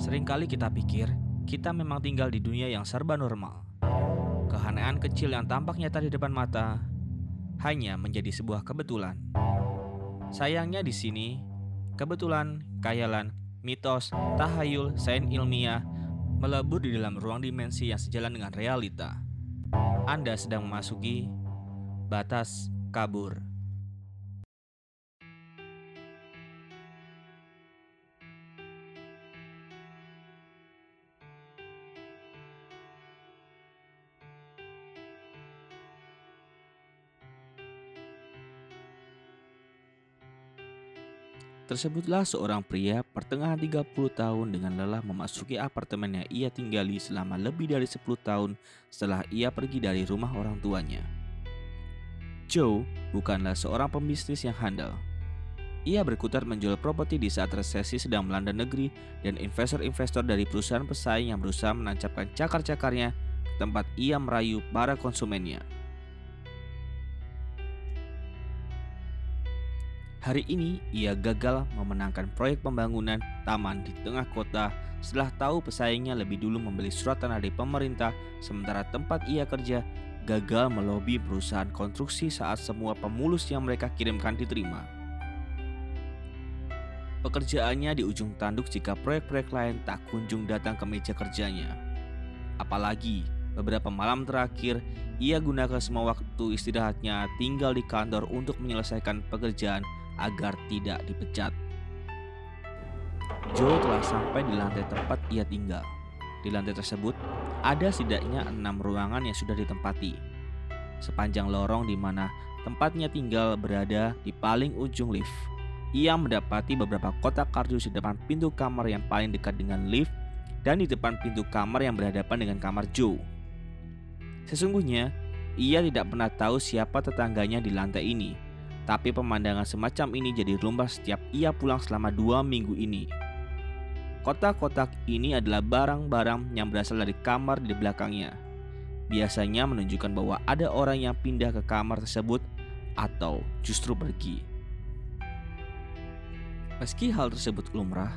Seringkali kita pikir kita memang tinggal di dunia yang serba normal. Keanehan kecil yang tampak nyata di depan mata hanya menjadi sebuah kebetulan. Sayangnya di sini, kebetulan, kayalan, mitos, tahayul, sains ilmiah melebur di dalam ruang dimensi yang sejalan dengan realita. Anda sedang memasuki batas kabur. Tersebutlah seorang pria pertengahan 30 tahun dengan lelah memasuki apartemen yang ia tinggali selama lebih dari 10 tahun setelah ia pergi dari rumah orang tuanya. Joe bukanlah seorang pembisnis yang handal. Ia berkutat menjual properti di saat resesi sedang melanda negeri dan investor-investor dari perusahaan pesaing yang berusaha menancapkan cakar-cakarnya ke tempat ia merayu para konsumennya. Hari ini ia gagal memenangkan proyek pembangunan taman di tengah kota setelah tahu pesaingnya lebih dulu membeli surat tanah dari pemerintah sementara tempat ia kerja gagal melobi perusahaan konstruksi saat semua pemulus yang mereka kirimkan diterima. Pekerjaannya di ujung tanduk jika proyek-proyek lain tak kunjung datang ke meja kerjanya. Apalagi beberapa malam terakhir ia gunakan semua waktu istirahatnya tinggal di kantor untuk menyelesaikan pekerjaan agar tidak dipecat. Joe telah sampai di lantai tempat ia tinggal. Di lantai tersebut, ada setidaknya enam ruangan yang sudah ditempati. Sepanjang lorong di mana tempatnya tinggal berada di paling ujung lift. Ia mendapati beberapa kotak kardus di depan pintu kamar yang paling dekat dengan lift dan di depan pintu kamar yang berhadapan dengan kamar Joe. Sesungguhnya, ia tidak pernah tahu siapa tetangganya di lantai ini, tapi pemandangan semacam ini jadi lumrah setiap ia pulang selama dua minggu ini. Kotak-kotak ini adalah barang-barang yang berasal dari kamar di belakangnya. Biasanya menunjukkan bahwa ada orang yang pindah ke kamar tersebut atau justru pergi. Meski hal tersebut lumrah,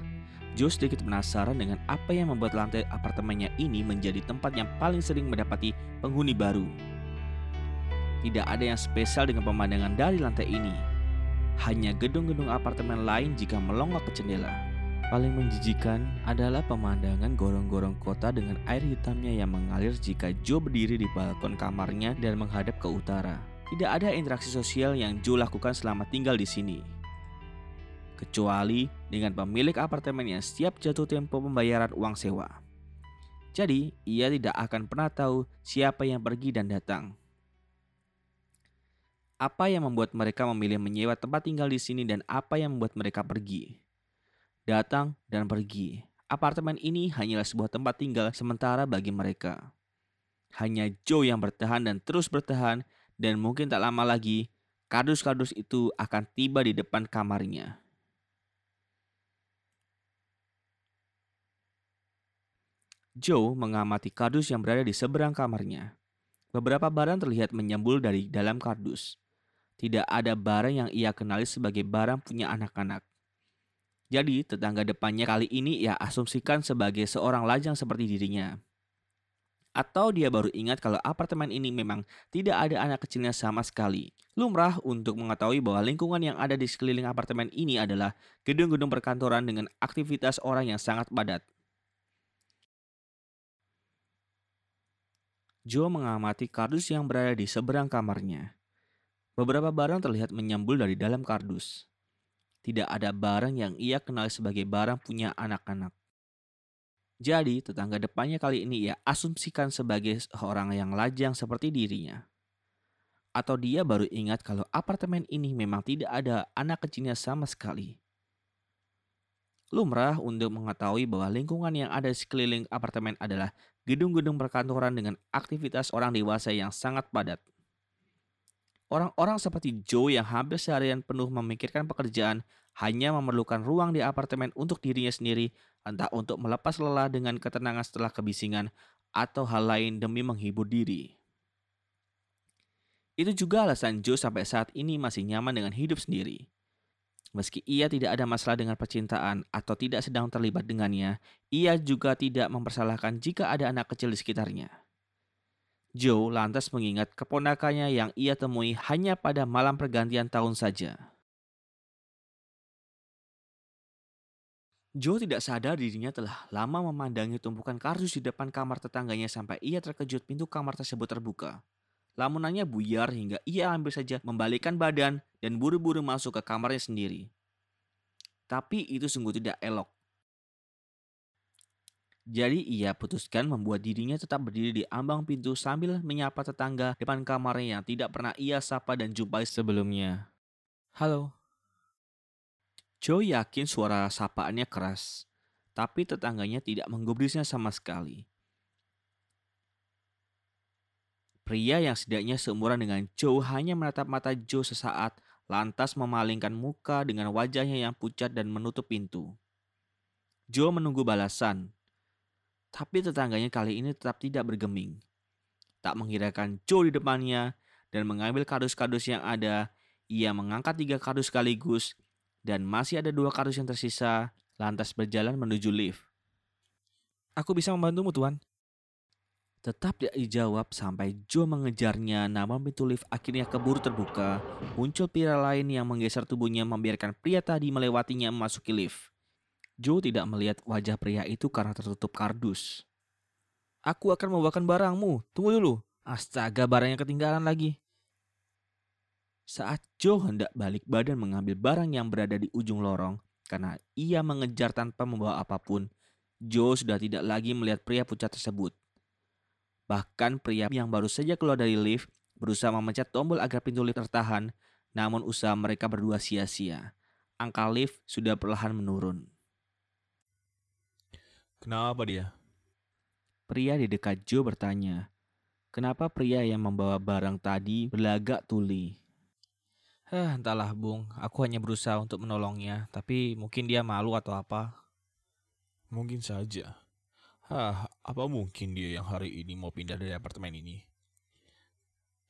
Joe sedikit penasaran dengan apa yang membuat lantai apartemennya ini menjadi tempat yang paling sering mendapati penghuni baru. Tidak ada yang spesial dengan pemandangan dari lantai ini. Hanya gedung-gedung apartemen lain jika melongo ke jendela. Paling menjijikan adalah pemandangan gorong-gorong kota dengan air hitamnya yang mengalir jika Joe berdiri di balkon kamarnya dan menghadap ke utara. Tidak ada interaksi sosial yang Joe lakukan selama tinggal di sini. Kecuali dengan pemilik apartemen yang setiap jatuh tempo pembayaran uang sewa. Jadi, ia tidak akan pernah tahu siapa yang pergi dan datang. Apa yang membuat mereka memilih menyewa tempat tinggal di sini dan apa yang membuat mereka pergi? Datang dan pergi. Apartemen ini hanyalah sebuah tempat tinggal sementara bagi mereka. Hanya Joe yang bertahan dan terus bertahan dan mungkin tak lama lagi kardus-kardus itu akan tiba di depan kamarnya. Joe mengamati kardus yang berada di seberang kamarnya. Beberapa barang terlihat menyembul dari dalam kardus. Tidak ada barang yang ia kenali sebagai barang punya anak-anak. Jadi tetangga depannya kali ini ia asumsikan sebagai seorang lajang seperti dirinya. Atau dia baru ingat kalau apartemen ini memang tidak ada anak kecilnya sama sekali. Lumrah untuk mengetahui bahwa lingkungan yang ada di sekeliling apartemen ini adalah gedung-gedung perkantoran dengan aktivitas orang yang sangat padat. Joe mengamati kardus yang berada di seberang kamarnya. Beberapa barang terlihat menyambul dari dalam kardus. Tidak ada barang yang ia kenal sebagai barang punya anak-anak. Jadi, tetangga depannya kali ini ia asumsikan sebagai seorang yang lajang seperti dirinya. Atau dia baru ingat kalau apartemen ini memang tidak ada anak kecilnya sama sekali. Lumrah untuk mengetahui bahwa lingkungan yang ada di sekeliling apartemen adalah gedung-gedung perkantoran dengan aktivitas orang dewasa yang sangat padat. Orang-orang seperti Joe yang hampir seharian penuh memikirkan pekerjaan hanya memerlukan ruang di apartemen untuk dirinya sendiri, entah untuk melepas lelah dengan ketenangan setelah kebisingan atau hal lain demi menghibur diri. Itu juga alasan Joe sampai saat ini masih nyaman dengan hidup sendiri. Meski ia tidak ada masalah dengan percintaan atau tidak sedang terlibat dengannya, ia juga tidak mempersalahkan jika ada anak kecil di sekitarnya. Joe lantas mengingat keponakannya yang ia temui hanya pada malam pergantian tahun saja. Joe tidak sadar dirinya telah lama memandangi tumpukan kardus di depan kamar tetangganya sampai ia terkejut pintu kamar tersebut terbuka. Lamunannya buyar hingga ia hampir saja membalikkan badan dan buru-buru masuk ke kamarnya sendiri. Tapi itu sungguh tidak elok. Jadi ia putuskan membuat dirinya tetap berdiri di ambang pintu sambil menyapa tetangga depan kamarnya yang tidak pernah ia sapa dan jumpai sebelumnya. Halo. Joe yakin suara sapaannya keras, tapi tetangganya tidak menggubrisnya sama sekali. Pria yang setidaknya seumuran dengan Joe hanya menatap mata Joe sesaat, lantas memalingkan muka dengan wajahnya yang pucat dan menutup pintu. Joe menunggu balasan, tapi tetangganya kali ini tetap tidak bergeming. Tak menghiraukan Joe di depannya dan mengambil kardus-kardus yang ada, ia mengangkat tiga kardus sekaligus dan masih ada dua kardus yang tersisa, lantas berjalan menuju lift. Aku bisa membantumu, Tuan. Tetap tidak dijawab sampai Joe mengejarnya namun pintu lift akhirnya keburu terbuka. Muncul pria lain yang menggeser tubuhnya membiarkan pria tadi melewatinya memasuki lift. Joe tidak melihat wajah pria itu karena tertutup kardus. Aku akan membawakan barangmu. Tunggu dulu. Astaga, barangnya ketinggalan lagi. Saat Joe hendak balik badan mengambil barang yang berada di ujung lorong, karena ia mengejar tanpa membawa apa pun, Joe sudah tidak lagi melihat pria pucat tersebut. Bahkan pria yang baru saja keluar dari lift berusaha memencet tombol agar pintu lift tertahan, namun usaha mereka berdua sia-sia. Angka lift sudah perlahan menurun. Kenapa dia? Pria di dekat Joe bertanya. Kenapa pria yang membawa barang tadi berlagak tuli? Hah, entahlah Bung, aku hanya berusaha untuk menolongnya, tapi mungkin dia malu atau apa. Mungkin saja. Hah, apa mungkin dia yang hari ini mau pindah dari apartemen ini?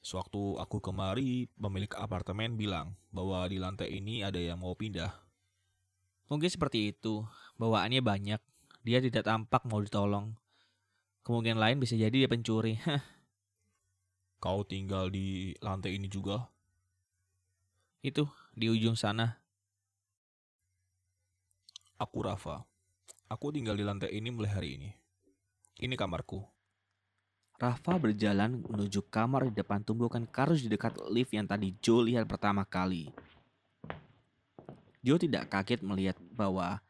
Sewaktu aku kemari, pemilik apartemen bilang bahwa di lantai ini ada yang mau pindah. Mungkin seperti itu, bawaannya banyak. Dia tidak tampak mau ditolong. Kemungkinan lain bisa jadi dia pencuri. Kau tinggal di lantai ini juga? Itu, di ujung sana. Aku Rafa. Aku tinggal di lantai ini mulai hari ini. Ini kamarku. Rafa berjalan menuju kamar di depan tumbukan kardus di dekat lift yang tadi Joe lihat pertama kali. Joe tidak kaget melihat bahwa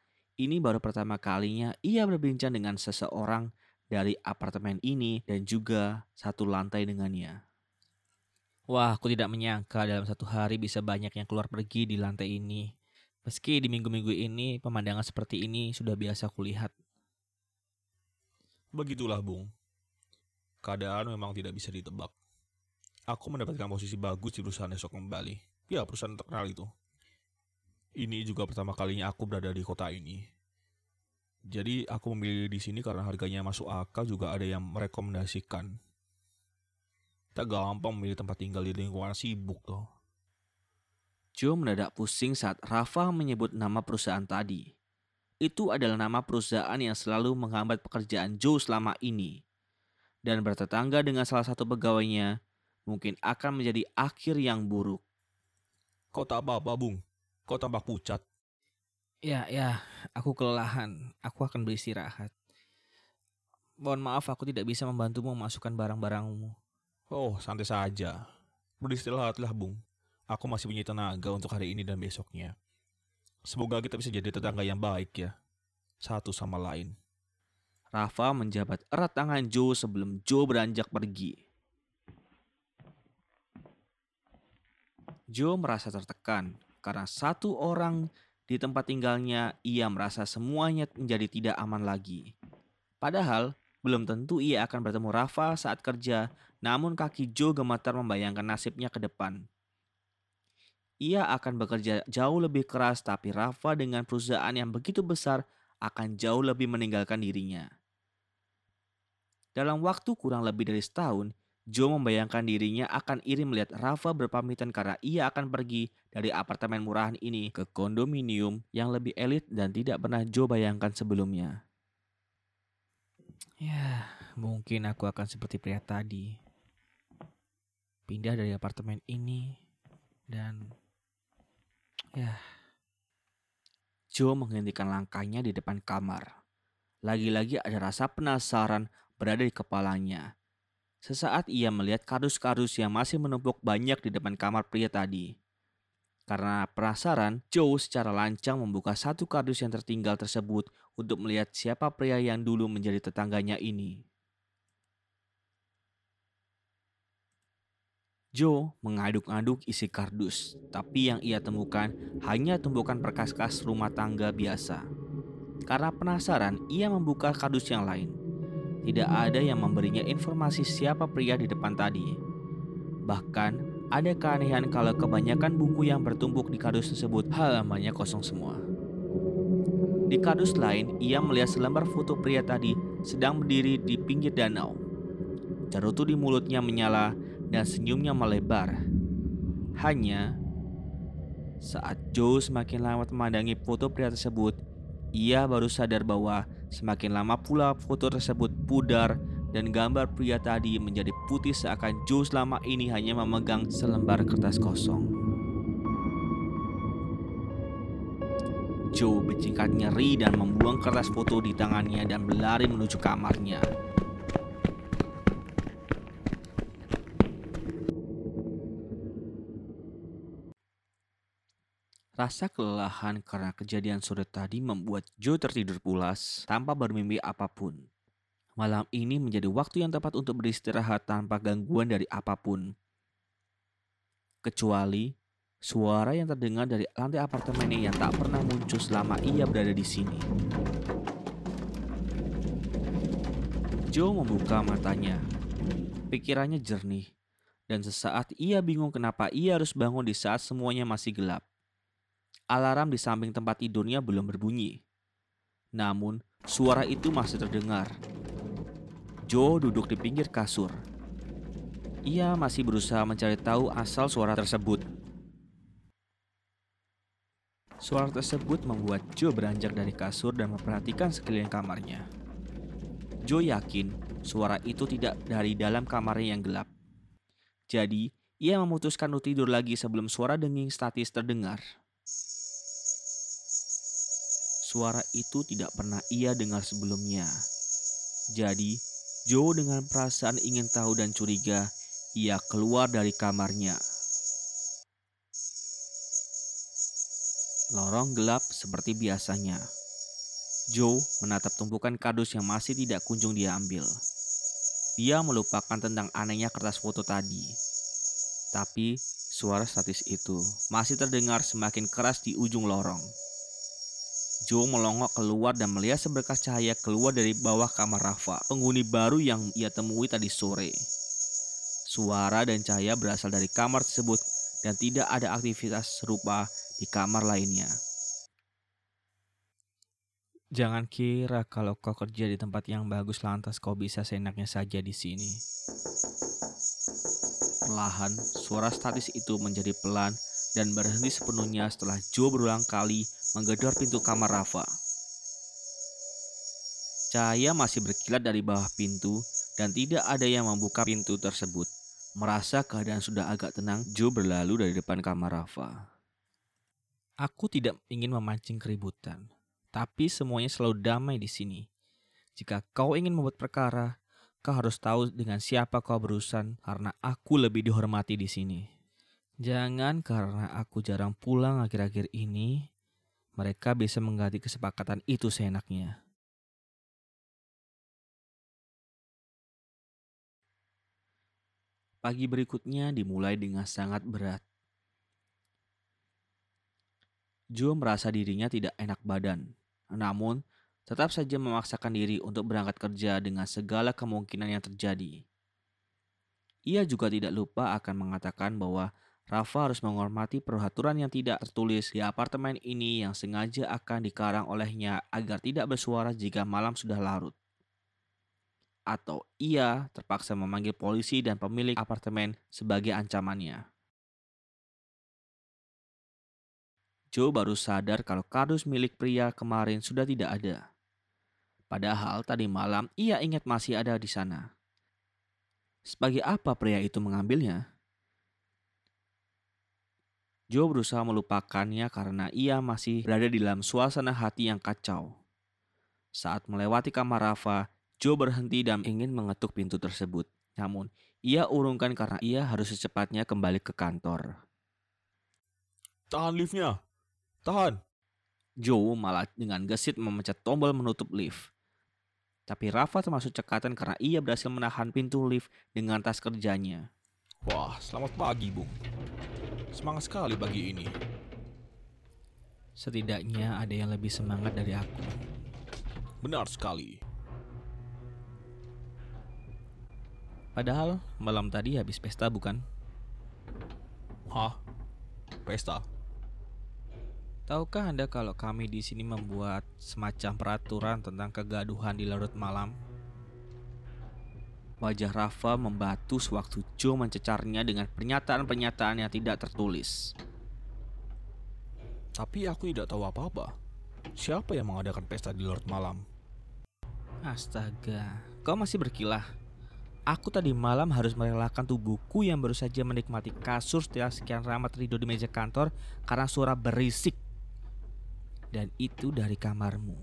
ini baru pertama kalinya ia berbincang dengan seseorang dari apartemen ini dan juga satu lantai dengannya. Wah, aku tidak menyangka dalam satu hari bisa banyak yang keluar pergi di lantai ini. Meski di minggu-minggu ini pemandangan seperti ini sudah biasa kulihat. Begitulah, Bung. Keadaan memang tidak bisa ditebak. Aku mendapatkan posisi bagus di perusahaan esok kembali. Ya, perusahaan terkenal itu. Ini juga pertama kalinya aku berada di kota ini. Jadi aku memilih di sini karena harganya masuk akal juga ada yang merekomendasikan. Tak gampang memilih tempat tinggal di lingkungan sibuk tuh. Joe mendadak pusing saat Rafa menyebut nama perusahaan tadi itu adalah nama perusahaan yang selalu menghambat pekerjaan Joe selama ini. Dan bertetangga dengan salah satu pegawainya mungkin akan menjadi akhir yang buruk. Kau tak apa-apa, Bung. Kau tampak pucat. Ya, ya, aku kelelahan. Aku akan beristirahat. Mohon maaf aku tidak bisa membantumu memasukkan barang-barangmu. Oh, santai saja. Beristirahatlah, Bung. Aku masih punya tenaga untuk hari ini dan besoknya. Semoga kita bisa jadi tetangga yang baik ya. Satu sama lain. Rafa menjabat erat tangan Joe sebelum Joe beranjak pergi. Joe merasa tertekan karena satu orang di tempat tinggalnya ia merasa semuanya menjadi tidak aman lagi. Padahal belum tentu ia akan bertemu Rafa saat kerja, namun kaki Joe gemetar membayangkan nasibnya ke depan. Ia akan bekerja jauh lebih keras tapi Rafa dengan perusahaan yang begitu besar akan jauh lebih meninggalkan dirinya. Dalam waktu kurang lebih dari setahun, Joe membayangkan dirinya akan iri melihat Rafa berpamitan karena ia akan pergi dari apartemen murahan ini ke kondominium yang lebih elit dan tidak pernah Joe bayangkan sebelumnya. Ya, mungkin aku akan seperti pria tadi. Pindah dari apartemen ini dan ya. Joe menghentikan langkahnya di depan kamar. Lagi-lagi ada rasa penasaran berada di kepalanya Sesaat ia melihat kardus-kardus yang masih menumpuk banyak di depan kamar pria tadi. Karena penasaran, Joe secara lancang membuka satu kardus yang tertinggal tersebut untuk melihat siapa pria yang dulu menjadi tetangganya ini. Joe mengaduk-aduk isi kardus, tapi yang ia temukan hanya tumpukan perkas-kas rumah tangga biasa. Karena penasaran, ia membuka kardus yang lain. Tidak ada yang memberinya informasi siapa pria di depan tadi. Bahkan, ada keanehan kalau kebanyakan buku yang bertumpuk di kardus tersebut halamannya kosong semua. Di kardus lain, ia melihat selembar foto pria tadi sedang berdiri di pinggir danau. Cerutu di mulutnya menyala dan senyumnya melebar. Hanya saat Joe semakin lama memandangi foto pria tersebut, ia baru sadar bahwa semakin lama pula foto tersebut pudar dan gambar pria tadi menjadi putih seakan Joe selama ini hanya memegang selembar kertas kosong. Joe berjingkat nyeri dan membuang kertas foto di tangannya dan berlari menuju kamarnya. Rasa kelelahan karena kejadian sore tadi membuat Joe tertidur pulas tanpa bermimpi apa pun. Malam ini menjadi waktu yang tepat untuk beristirahat tanpa gangguan dari apa pun. Kecuali suara yang terdengar dari lantai apartemennya yang tak pernah muncul selama ia berada di sini. Joe membuka matanya. Pikirannya jernih. Dan sesaat ia bingung kenapa ia harus bangun di saat semuanya masih gelap. Alarm di samping tempat tidurnya belum berbunyi. Namun, suara itu masih terdengar. Joe duduk di pinggir kasur. Ia masih berusaha mencari tahu asal suara tersebut. Suara tersebut membuat Joe beranjak dari kasur dan memperhatikan sekeliling kamarnya. Joe yakin suara itu tidak dari dalam kamarnya yang gelap. Jadi, ia memutuskan untuk tidur lagi sebelum suara denging statis terdengar. Suara itu tidak pernah ia dengar sebelumnya. Jadi, Joe dengan perasaan ingin tahu dan curiga, ia keluar dari kamarnya. Lorong gelap seperti biasanya. Joe menatap tumpukan kardus yang masih tidak kunjung diambil. Dia melupakan tentang anehnya kertas foto tadi. Tapi suara statis itu masih terdengar semakin keras di ujung lorong. Joe melongok keluar dan melihat seberkas cahaya keluar dari bawah kamar Rafa, penghuni baru yang ia temui tadi sore. Suara dan cahaya berasal dari kamar tersebut dan tidak ada aktivitas serupa di kamar lainnya. Jangan kira kalau kau kerja di tempat yang bagus lantas kau bisa seenaknya saja di sini. Perlahan, suara statis itu menjadi pelan dan berhenti sepenuhnya setelah Joe berulang kali menggedor pintu kamar Rafa. Cahaya masih berkilat dari bawah pintu dan tidak ada yang membuka pintu tersebut. Merasa keadaan sudah agak tenang, Joe berlalu dari depan kamar Rafa. Aku tidak ingin memancing keributan, tapi semuanya selalu damai di sini. Jika kau ingin membuat perkara, kau harus tahu dengan siapa kau berurusan karena aku lebih dihormati di sini. Jangan karena aku jarang pulang akhir-akhir ini, mereka bisa mengganti kesepakatan itu seenaknya. Pagi berikutnya dimulai dengan sangat berat. Joe merasa dirinya tidak enak badan, namun tetap saja memaksakan diri untuk berangkat kerja dengan segala kemungkinan yang terjadi. Ia juga tidak lupa akan mengatakan bahwa Rafa harus menghormati peraturan yang tidak tertulis di apartemen ini yang sengaja akan dikarang olehnya agar tidak bersuara jika malam sudah larut. atau ia terpaksa memanggil polisi dan pemilik apartemen sebagai ancamannya. Joe baru sadar kalau kardus milik pria kemarin sudah tidak ada. Padahal tadi malam ia ingat masih ada di sana. Sebagai apa pria itu mengambilnya? Joe berusaha melupakannya karena ia masih berada di dalam suasana hati yang kacau. Saat melewati kamar Rafa, Joe berhenti dan ingin mengetuk pintu tersebut. Namun, ia urungkan karena ia harus secepatnya kembali ke kantor. Tahan liftnya. Tahan. Joe malah dengan gesit memencet tombol menutup lift. Tapi Rafa termasuk cekatan karena ia berhasil menahan pintu lift dengan tas kerjanya. Wah, selamat pagi, Bung. Semangat sekali pagi ini. Setidaknya ada yang lebih semangat dari aku. Benar sekali. Padahal malam tadi habis pesta bukan? Hah? Pesta? Tahukah Anda kalau kami di sini membuat semacam peraturan tentang kegaduhan di larut malam? Wajah Rafa membatu sewaktu Joe mencecarnya dengan pernyataan-pernyataan yang tidak tertulis. Tapi aku tidak tahu apa-apa. Siapa yang mengadakan pesta di larut malam? Astaga, kau masih berkilah. Aku tadi malam harus merelakan tubuhku yang baru saja menikmati kasur setelah sekian lama tertidur di meja kantor karena suara berisik. Dan itu dari kamarmu.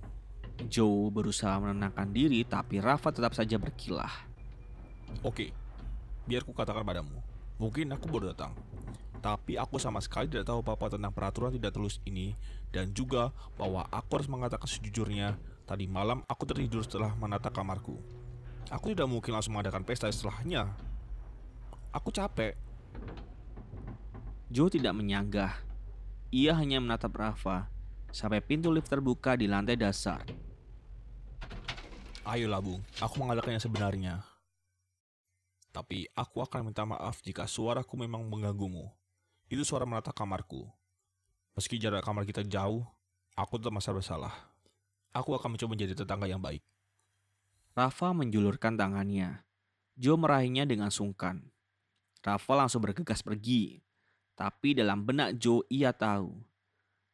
Joe berusaha menenangkan diri tapi Rafa tetap saja berkilah. Oke, biar ku katakan padamu. Mungkin aku baru datang. Tapi aku sama sekali tidak tahu apa-apa tentang peraturan tidak tertulis ini dan juga bahwa aku harus mengatakan sejujurnya tadi malam aku tertidur setelah menata kamarku. Aku tidak mungkin langsung mengadakan pesta setelahnya. Aku capek. Joe tidak menyanggah. Ia hanya menatap Rafa sampai pintu lift terbuka di lantai dasar. Ayolah Bung, aku mengadakan yang sebenarnya. Tapi aku akan minta maaf jika suaraku memang mengganggumu. Itu suara menata kamarku. Meski jarak kamar kita jauh, aku tetap merasa bersalah. Aku akan mencoba menjadi tetangga yang baik. Rafa menjulurkan tangannya. Joe meraihnya dengan sungkan. Rafa langsung bergegas pergi. Tapi dalam benak Joe ia tahu.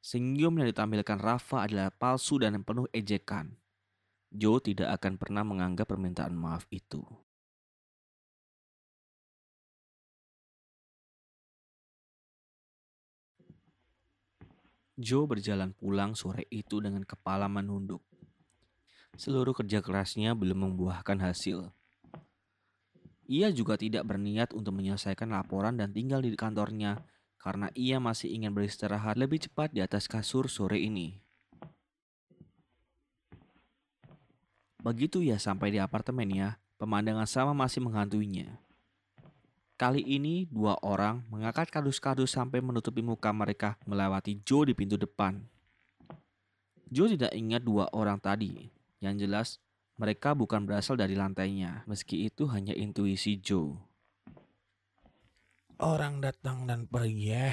Senyum yang ditampilkan Rafa adalah palsu dan penuh ejekan. Joe tidak akan pernah menganggap permintaan maaf itu. Joe berjalan pulang sore itu dengan kepala menunduk. Seluruh kerja kerasnya belum membuahkan hasil. Ia juga tidak berniat untuk menyelesaikan laporan dan tinggal di kantornya karena ia masih ingin beristirahat lebih cepat di atas kasur sore ini. Begitu ia sampai di apartemennya, pemandangan sama masih menghantuinya. Kali ini dua orang mengangkat kardus-kardus sampai menutupi muka mereka melewati Joe di pintu depan. Joe tidak ingat dua orang tadi. Yang jelas, mereka bukan berasal dari lantainya, meski itu hanya intuisi Joe. Orang datang dan pergi ya.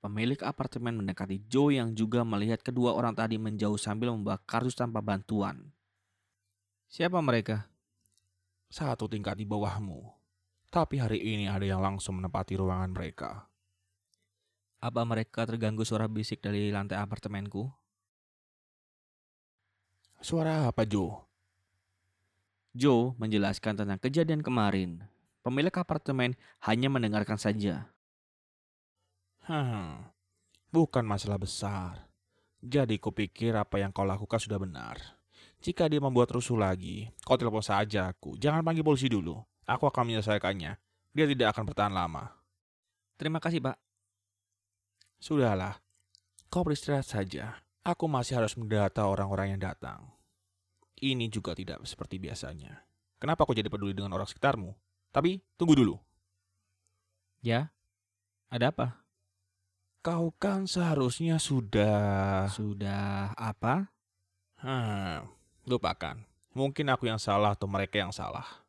Pemilik apartemen mendekati Joe yang juga melihat kedua orang tadi menjauh sambil membawa kardus tanpa bantuan. Siapa mereka? Satu tingkat di bawahmu. Tapi hari ini ada yang langsung menempati ruangan mereka. Apa mereka terganggu suara bisik dari lantai apartemenku? Suara apa, Joe? Joe menjelaskan tentang kejadian kemarin. Pemilik apartemen hanya mendengarkan saja. Hmm, bukan masalah besar. Jadi kupikir apa yang kau lakukan sudah benar. Jika dia membuat rusuh lagi, kau telepon saja aku. Jangan panggil polisi dulu. Aku akan menyelesaikannya. Dia tidak akan bertahan lama. Terima kasih, Pak. Sudahlah. Kau beristirahat saja. Aku masih harus mendata orang-orang yang datang. Ini juga tidak seperti biasanya. Kenapa kau jadi peduli dengan orang sekitarmu? Tapi tunggu dulu. Ya, ada apa? Kau kan seharusnya sudah... Sudah apa? Hmm, lupakan. Mungkin aku yang salah atau mereka yang salah.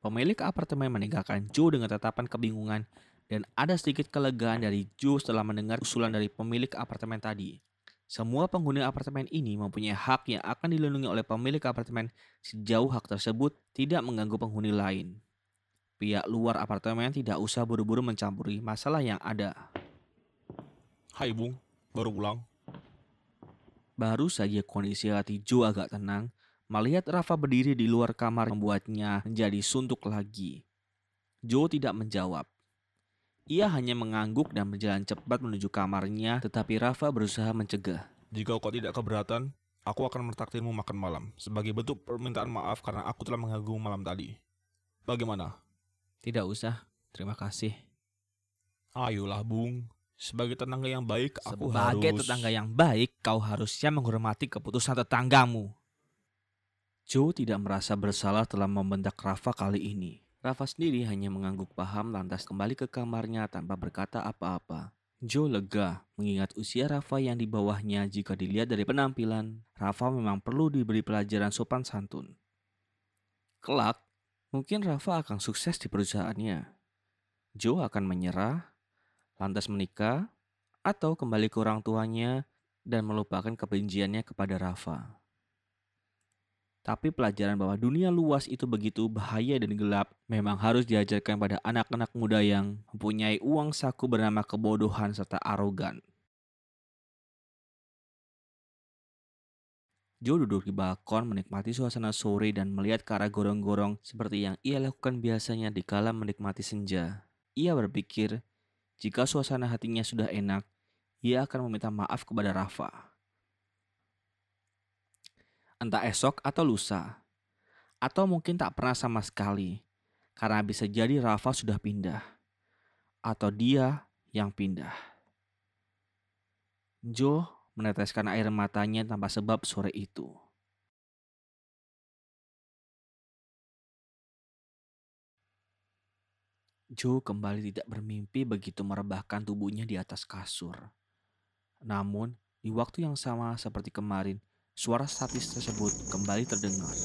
Pemilik apartemen meninggalkan Joe dengan tatapan kebingungan dan ada sedikit kelegaan dari Joe setelah mendengar usulan dari pemilik apartemen tadi. Semua penghuni apartemen ini mempunyai hak yang akan dilindungi oleh pemilik apartemen sejauh hak tersebut tidak mengganggu penghuni lain. Pihak luar apartemen tidak usah buru-buru mencampuri masalah yang ada. Hai Bung, baru pulang. Baru saja kondisi hati Joe agak tenang, melihat Rafa berdiri di luar kamar membuatnya menjadi suntuk lagi. Joe tidak menjawab. Ia hanya mengangguk dan berjalan cepat menuju kamarnya, tetapi Rafa berusaha mencegah. Jika kau tidak keberatan, aku akan mentaktirmu makan malam sebagai bentuk permintaan maaf karena aku telah mengganggu malam tadi. Bagaimana? Tidak usah, terima kasih. Ayolah, Bung. Sebagai tetangga yang baik, aku Sebagai harus... tetangga yang baik, kau harusnya menghormati keputusan tetanggamu. Joe tidak merasa bersalah telah membentak Rafa kali ini. Rafa sendiri hanya mengangguk paham lantas kembali ke kamarnya tanpa berkata apa-apa. Joe lega mengingat usia Rafa yang di bawahnya jika dilihat dari penampilan. Rafa memang perlu diberi pelajaran sopan santun. Kelak, mungkin Rafa akan sukses di perusahaannya. Joe akan menyerah, lantas menikah, atau kembali ke orang tuanya dan melupakan kebenciannya kepada Rafa. Tapi pelajaran bahwa dunia luas itu begitu bahaya dan gelap memang harus diajarkan pada anak-anak muda yang mempunyai uang saku bernama kebodohan serta arogan. Joe duduk di balkon menikmati suasana sore dan melihat ke arah gorong-gorong seperti yang ia lakukan biasanya di kala menikmati senja. Ia berpikir, jika suasana hatinya sudah enak, ia akan meminta maaf kepada Rafa entah esok atau lusa. Atau mungkin tak pernah sama sekali, karena bisa jadi Rafa sudah pindah. Atau dia yang pindah. Joe meneteskan air matanya tanpa sebab sore itu. Joe kembali tidak bermimpi begitu merebahkan tubuhnya di atas kasur. Namun, di waktu yang sama seperti kemarin, Suara statis tersebut kembali terdengar.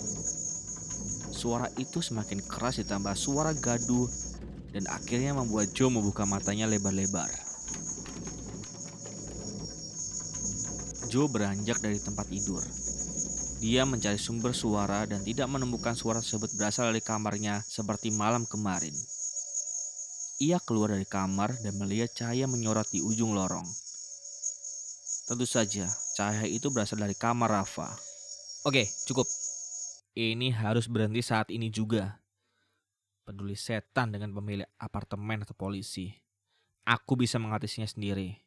Suara itu semakin keras ditambah suara gaduh dan akhirnya membuat Joe membuka matanya lebar-lebar. Joe beranjak dari tempat tidur. Dia mencari sumber suara dan tidak menemukan suara tersebut berasal dari kamarnya seperti malam kemarin. Ia keluar dari kamar dan melihat cahaya menyorot di ujung lorong. Tentu saja, cahaya itu berasal dari kamar Rafa. Oke, cukup. Ini harus berhenti saat ini juga. Peduli setan dengan pemilik apartemen atau polisi. Aku bisa mengatasinya sendiri.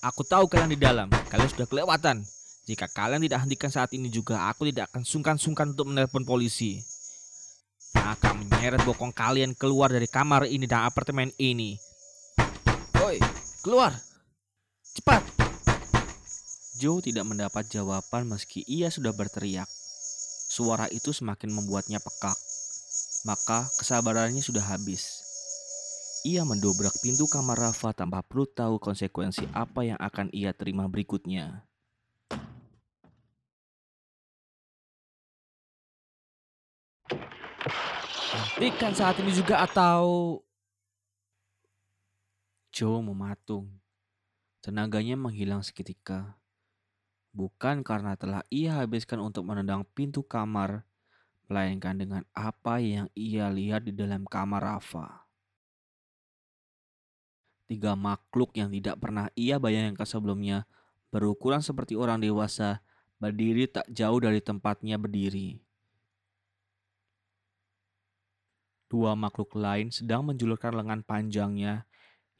Aku tahu kalian di dalam. Kalian sudah kelewatan. Jika kalian tidak hentikan saat ini juga, aku tidak akan sungkan-sungkan untuk menelpon polisi akan menyeret bokong kalian keluar dari kamar ini dan apartemen ini. Oi, keluar! Cepat! Joe tidak mendapat jawaban meski ia sudah berteriak. Suara itu semakin membuatnya pekak. Maka kesabarannya sudah habis. Ia mendobrak pintu kamar Rafa tanpa perlu tahu konsekuensi apa yang akan ia terima berikutnya. Hentikan saat ini juga atau... Joe mematung. Tenaganya menghilang seketika. Bukan karena telah ia habiskan untuk menendang pintu kamar, melainkan dengan apa yang ia lihat di dalam kamar Rafa. Tiga makhluk yang tidak pernah ia bayangkan sebelumnya berukuran seperti orang dewasa berdiri tak jauh dari tempatnya berdiri. Dua makhluk lain sedang menjulurkan lengan panjangnya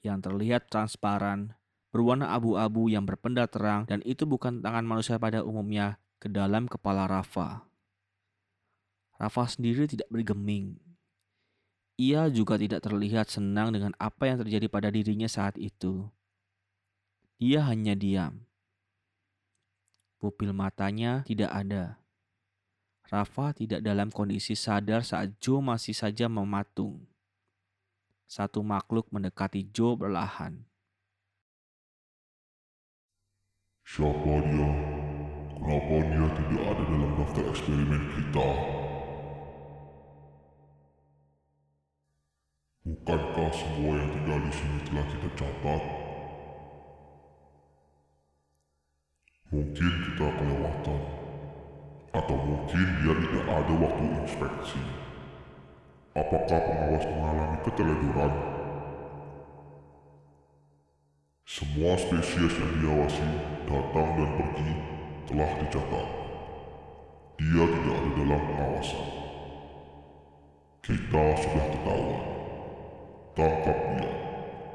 yang terlihat transparan, berwarna abu-abu yang berpenda terang dan itu bukan tangan manusia pada umumnya ke dalam kepala Rafa. Rafa sendiri tidak bergeming. Ia juga tidak terlihat senang dengan apa yang terjadi pada dirinya saat itu. Dia hanya diam. Pupil matanya tidak ada. Rafa tidak dalam kondisi sadar saat Joe masih saja mematung. Satu makhluk mendekati Joe perlahan. Siapa dia? Kenapa dia tidak ada dalam daftar eksperimen kita? Bukankah semua yang tinggal di sini telah kita catat? Mungkin kita kelewatan. Atau mungkin dia tidak ada waktu inspeksi. Apakah pengawas mengalami keteledoran? Semua spesies yang diawasi datang dan pergi telah dicatat. Dia tidak ada dalam pengawasan. Kita sudah ketahuan. Tangkap dia.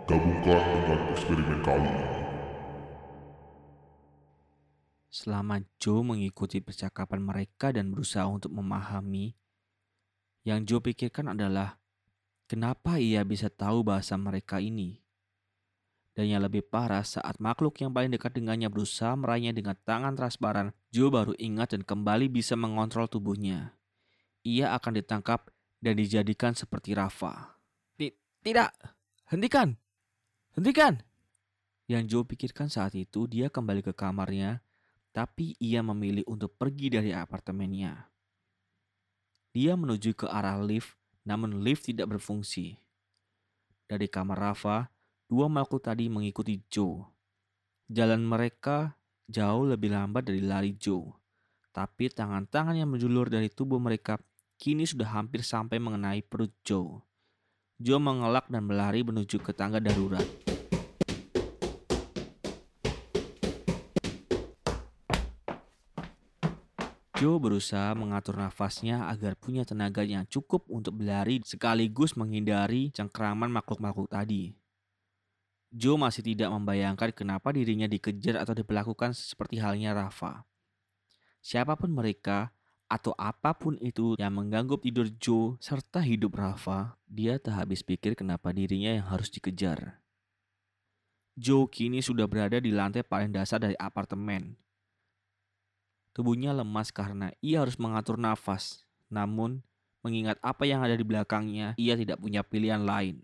Gabungkan dengan eksperimen kali ini. Selama Joe mengikuti percakapan mereka dan berusaha untuk memahami, yang Joe pikirkan adalah kenapa ia bisa tahu bahasa mereka ini. Dan yang lebih parah saat makhluk yang paling dekat dengannya berusaha meraihnya dengan tangan transparan, Joe baru ingat dan kembali bisa mengontrol tubuhnya. Ia akan ditangkap dan dijadikan seperti Rafa. Tidak, hentikan, hentikan. Yang Joe pikirkan saat itu, dia kembali ke kamarnya, tapi ia memilih untuk pergi dari apartemennya. Dia menuju ke arah lift, namun lift tidak berfungsi. Dari kamar Rafa, dua makhluk tadi mengikuti Joe. Jalan mereka jauh lebih lambat dari lari Joe. Tapi tangan-tangan yang menjulur dari tubuh mereka kini sudah hampir sampai mengenai perut Joe. Joe mengelak dan berlari menuju ke tangga darurat. Joe berusaha mengatur nafasnya agar punya tenaga yang cukup untuk berlari sekaligus menghindari cengkraman makhluk-makhluk tadi. Joe masih tidak membayangkan kenapa dirinya dikejar atau diperlakukan seperti halnya Rafa. Siapa pun mereka atau apa pun itu yang mengganggu tidur Joe serta hidup Rafa, dia tak habis pikir kenapa dirinya yang harus dikejar. Joe kini sudah berada di lantai paling dasar dari apartemen. Tubuhnya lemas karena ia harus mengatur nafas. Namun, mengingat apa yang ada di belakangnya, ia tidak punya pilihan lain.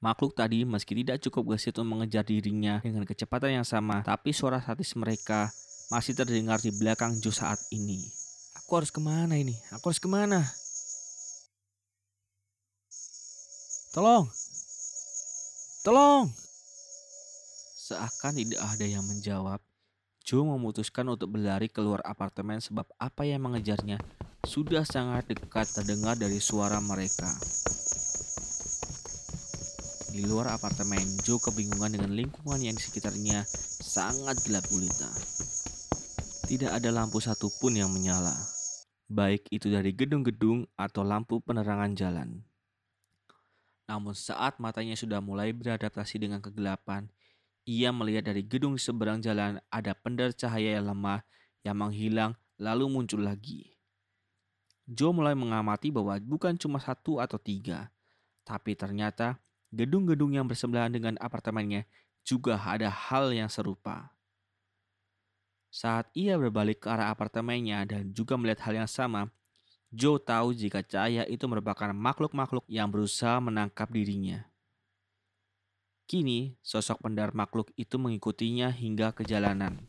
Makhluk tadi meski tidak cukup gesit untuk mengejar dirinya dengan kecepatan yang sama, tapi suara satis mereka masih terdengar di belakang Jo saat ini. Aku harus ke mana ini? Aku harus ke mana? Tolong! Tolong! Seakan tidak ada yang menjawab, Joe memutuskan untuk berlari keluar apartemen sebab apa yang mengejarnya sudah sangat dekat terdengar dari suara mereka. Di luar apartemen, Joe kebingungan dengan lingkungan yang di sekitarnya sangat gelap gulita. Tidak ada lampu satupun yang menyala, baik itu dari gedung-gedung atau lampu penerangan jalan. Namun saat matanya sudah mulai beradaptasi dengan kegelapan, ia melihat dari gedung seberang jalan ada pendar cahaya yang lemah yang menghilang lalu muncul lagi. Joe mulai mengamati bahwa bukan cuma satu atau tiga, tapi ternyata gedung-gedung yang bersebelahan dengan apartemennya juga ada hal yang serupa. Saat ia berbalik ke arah apartemennya dan juga melihat hal yang sama, Joe tahu jika cahaya itu merupakan makhluk-makhluk yang berusaha menangkap dirinya. Kini, sosok pendar makhluk itu mengikutinya hingga ke jalanan.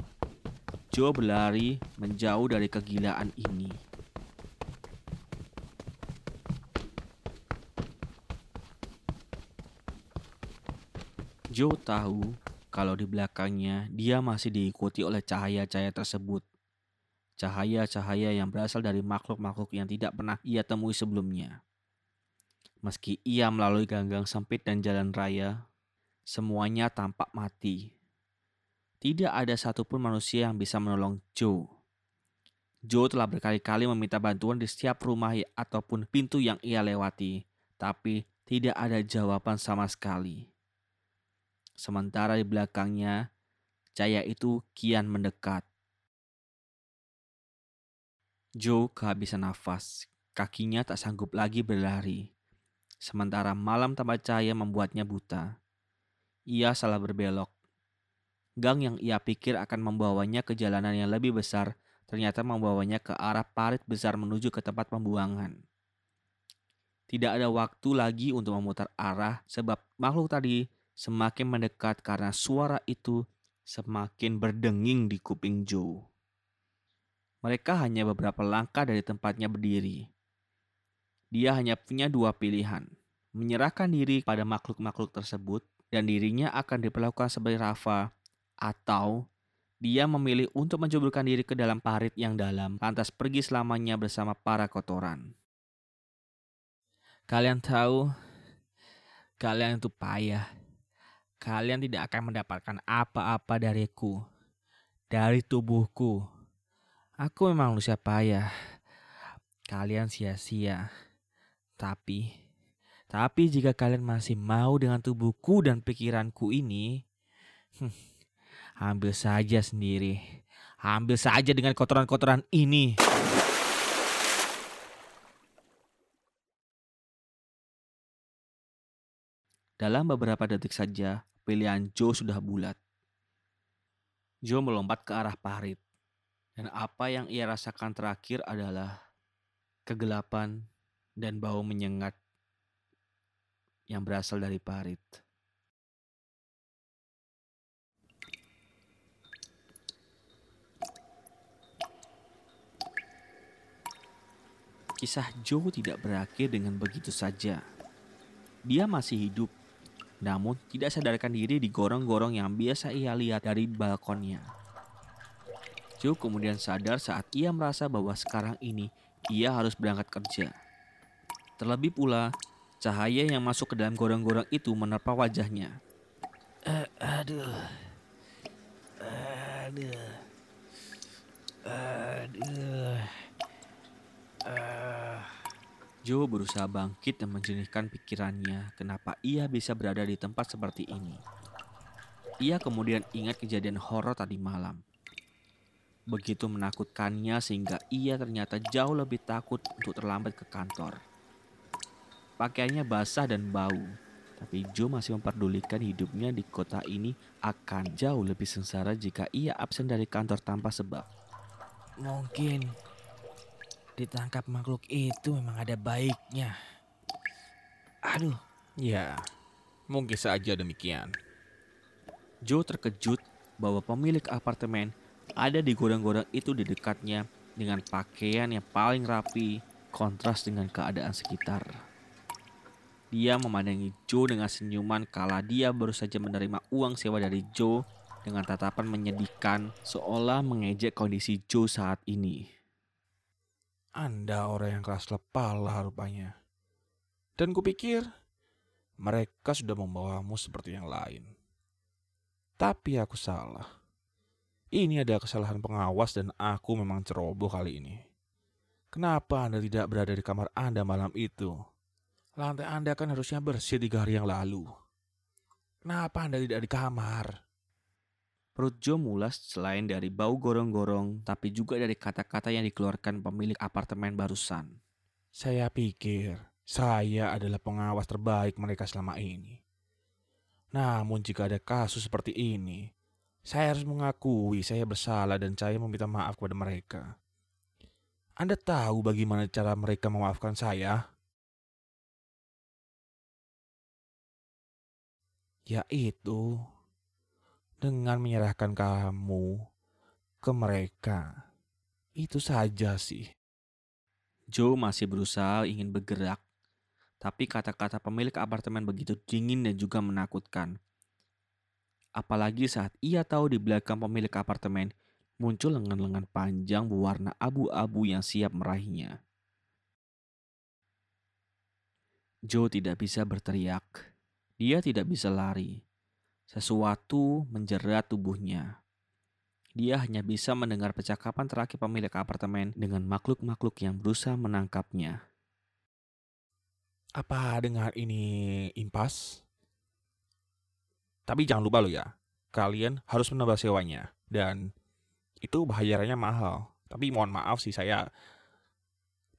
Joe berlari menjauh dari kegilaan ini. Joe tahu kalau di belakangnya dia masih diikuti oleh cahaya-cahaya tersebut. Cahaya-cahaya yang berasal dari makhluk-makhluk yang tidak pernah ia temui sebelumnya. Meski ia melalui ganggang sempit dan jalan raya, Semuanya tampak mati. Tidak ada satupun manusia yang bisa menolong Joe. Joe telah berkali-kali meminta bantuan di setiap rumah ataupun pintu yang ia lewati, tapi tidak ada jawaban sama sekali. Sementara di belakangnya, cahaya itu kian mendekat. Joe kehabisan nafas, kakinya tak sanggup lagi berlari. Sementara malam tanpa cahaya membuatnya buta ia salah berbelok. Gang yang ia pikir akan membawanya ke jalanan yang lebih besar ternyata membawanya ke arah parit besar menuju ke tempat pembuangan. Tidak ada waktu lagi untuk memutar arah sebab makhluk tadi semakin mendekat karena suara itu semakin berdenging di kuping Joe. Mereka hanya beberapa langkah dari tempatnya berdiri. Dia hanya punya dua pilihan. Menyerahkan diri pada makhluk-makhluk tersebut dan dirinya akan diperlakukan sebagai Rafa atau dia memilih untuk menceburkan diri ke dalam parit yang dalam, lantas pergi selamanya bersama para kotoran. Kalian tahu, kalian itu payah. Kalian tidak akan mendapatkan apa-apa dariku, dari tubuhku. Aku memang manusia payah. Kalian sia-sia. Tapi, tapi jika kalian masih mau dengan tubuhku dan pikiranku ini, hmm, ambil saja sendiri. Ambil saja dengan kotoran-kotoran ini. Dalam beberapa detik saja, pilihan Joe sudah bulat. Joe melompat ke arah parit. Dan apa yang ia rasakan terakhir adalah kegelapan dan bau menyengat yang berasal dari parit. Kisah Joe tidak berakhir dengan begitu saja. Dia masih hidup, namun tidak sadarkan diri di gorong-gorong yang biasa ia lihat dari balkonnya. Joe kemudian sadar saat ia merasa bahwa sekarang ini ia harus berangkat kerja. Terlebih pula, cahaya yang masuk ke dalam gorong-gorong itu menerpa wajahnya. Uh, aduh. Aduh. Aduh. Uh. Joe berusaha bangkit dan menjernihkan pikirannya kenapa ia bisa berada di tempat seperti ini. Ia kemudian ingat kejadian horor tadi malam. Begitu menakutkannya sehingga ia ternyata jauh lebih takut untuk terlambat ke kantor. Pakaiannya basah dan bau, tapi Joe masih memperdulikan hidupnya di kota ini akan jauh lebih sengsara jika ia absen dari kantor tanpa sebab. Mungkin ditangkap makhluk itu memang ada baiknya. Aduh. Ya, mungkin saja demikian. Joe terkejut bahwa pemilik apartemen ada di gorong-gorong itu di dekatnya dengan pakaian yang paling rapi kontras dengan keadaan sekitar. Dia memandangi Joe dengan senyuman kala dia baru saja menerima uang sewa dari Joe dengan tatapan menyedihkan seolah mengejek kondisi Joe saat ini. Anda orang yang keras kepala rupanya. Dan kupikir mereka sudah membawamu seperti yang lain. Tapi aku salah. Ini ada kesalahan pengawas dan aku memang ceroboh kali ini. Kenapa Anda tidak berada di kamar Anda malam itu? Lantai Anda kan harusnya bersih tiga hari yang lalu. Kenapa Anda tidak di kamar? Perut Joe mulas selain dari bau gorong-gorong, tapi juga dari kata-kata yang dikeluarkan pemilik apartemen barusan. Saya pikir saya adalah pengawas terbaik mereka selama ini. Namun jika ada kasus seperti ini, saya harus mengakui saya bersalah dan saya meminta maaf kepada mereka. Anda tahu bagaimana cara mereka memaafkan saya? Yaitu dengan menyerahkan kamu ke mereka. Itu saja sih. Joe masih berusaha ingin bergerak, tapi kata-kata pemilik apartemen begitu dingin dan juga menakutkan. Apalagi saat ia tahu di belakang pemilik apartemen muncul lengan-lengan panjang berwarna abu-abu yang siap meraihnya. Joe tidak bisa berteriak. Dia tidak bisa lari. Sesuatu menjerat tubuhnya. Dia hanya bisa mendengar percakapan terakhir pemilik apartemen dengan makhluk-makhluk yang berusaha menangkapnya. Apa dengar ini impas? Tapi jangan lupa lo ya, kalian harus menambah sewanya. Dan itu bayarannya mahal. Tapi mohon maaf sih saya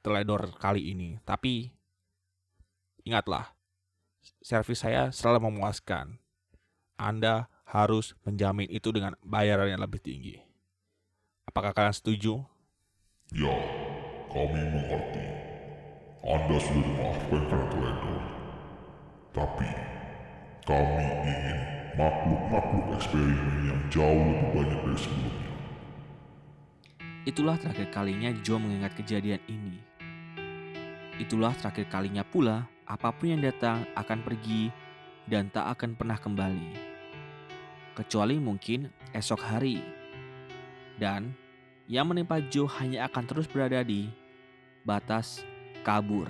teledor kali ini. Tapi ingatlah, servis saya selalu memuaskan. Anda harus menjamin itu dengan bayaran yang lebih tinggi. Apakah kalian setuju? Ya, kami mengerti. Anda sudah dimaafkan karena teledor. Tapi, kami ingin makhluk-makhluk eksperimen yang jauh lebih banyak dari sebelumnya. Itulah terakhir kalinya Joe mengingat kejadian ini. itulah terakhir kalinya pula apa pun yang datang akan pergi dan tak akan pernah kembali. Kecuali mungkin esok hari. Dan yang menimpa Joe hanya akan terus berada di batas kabur.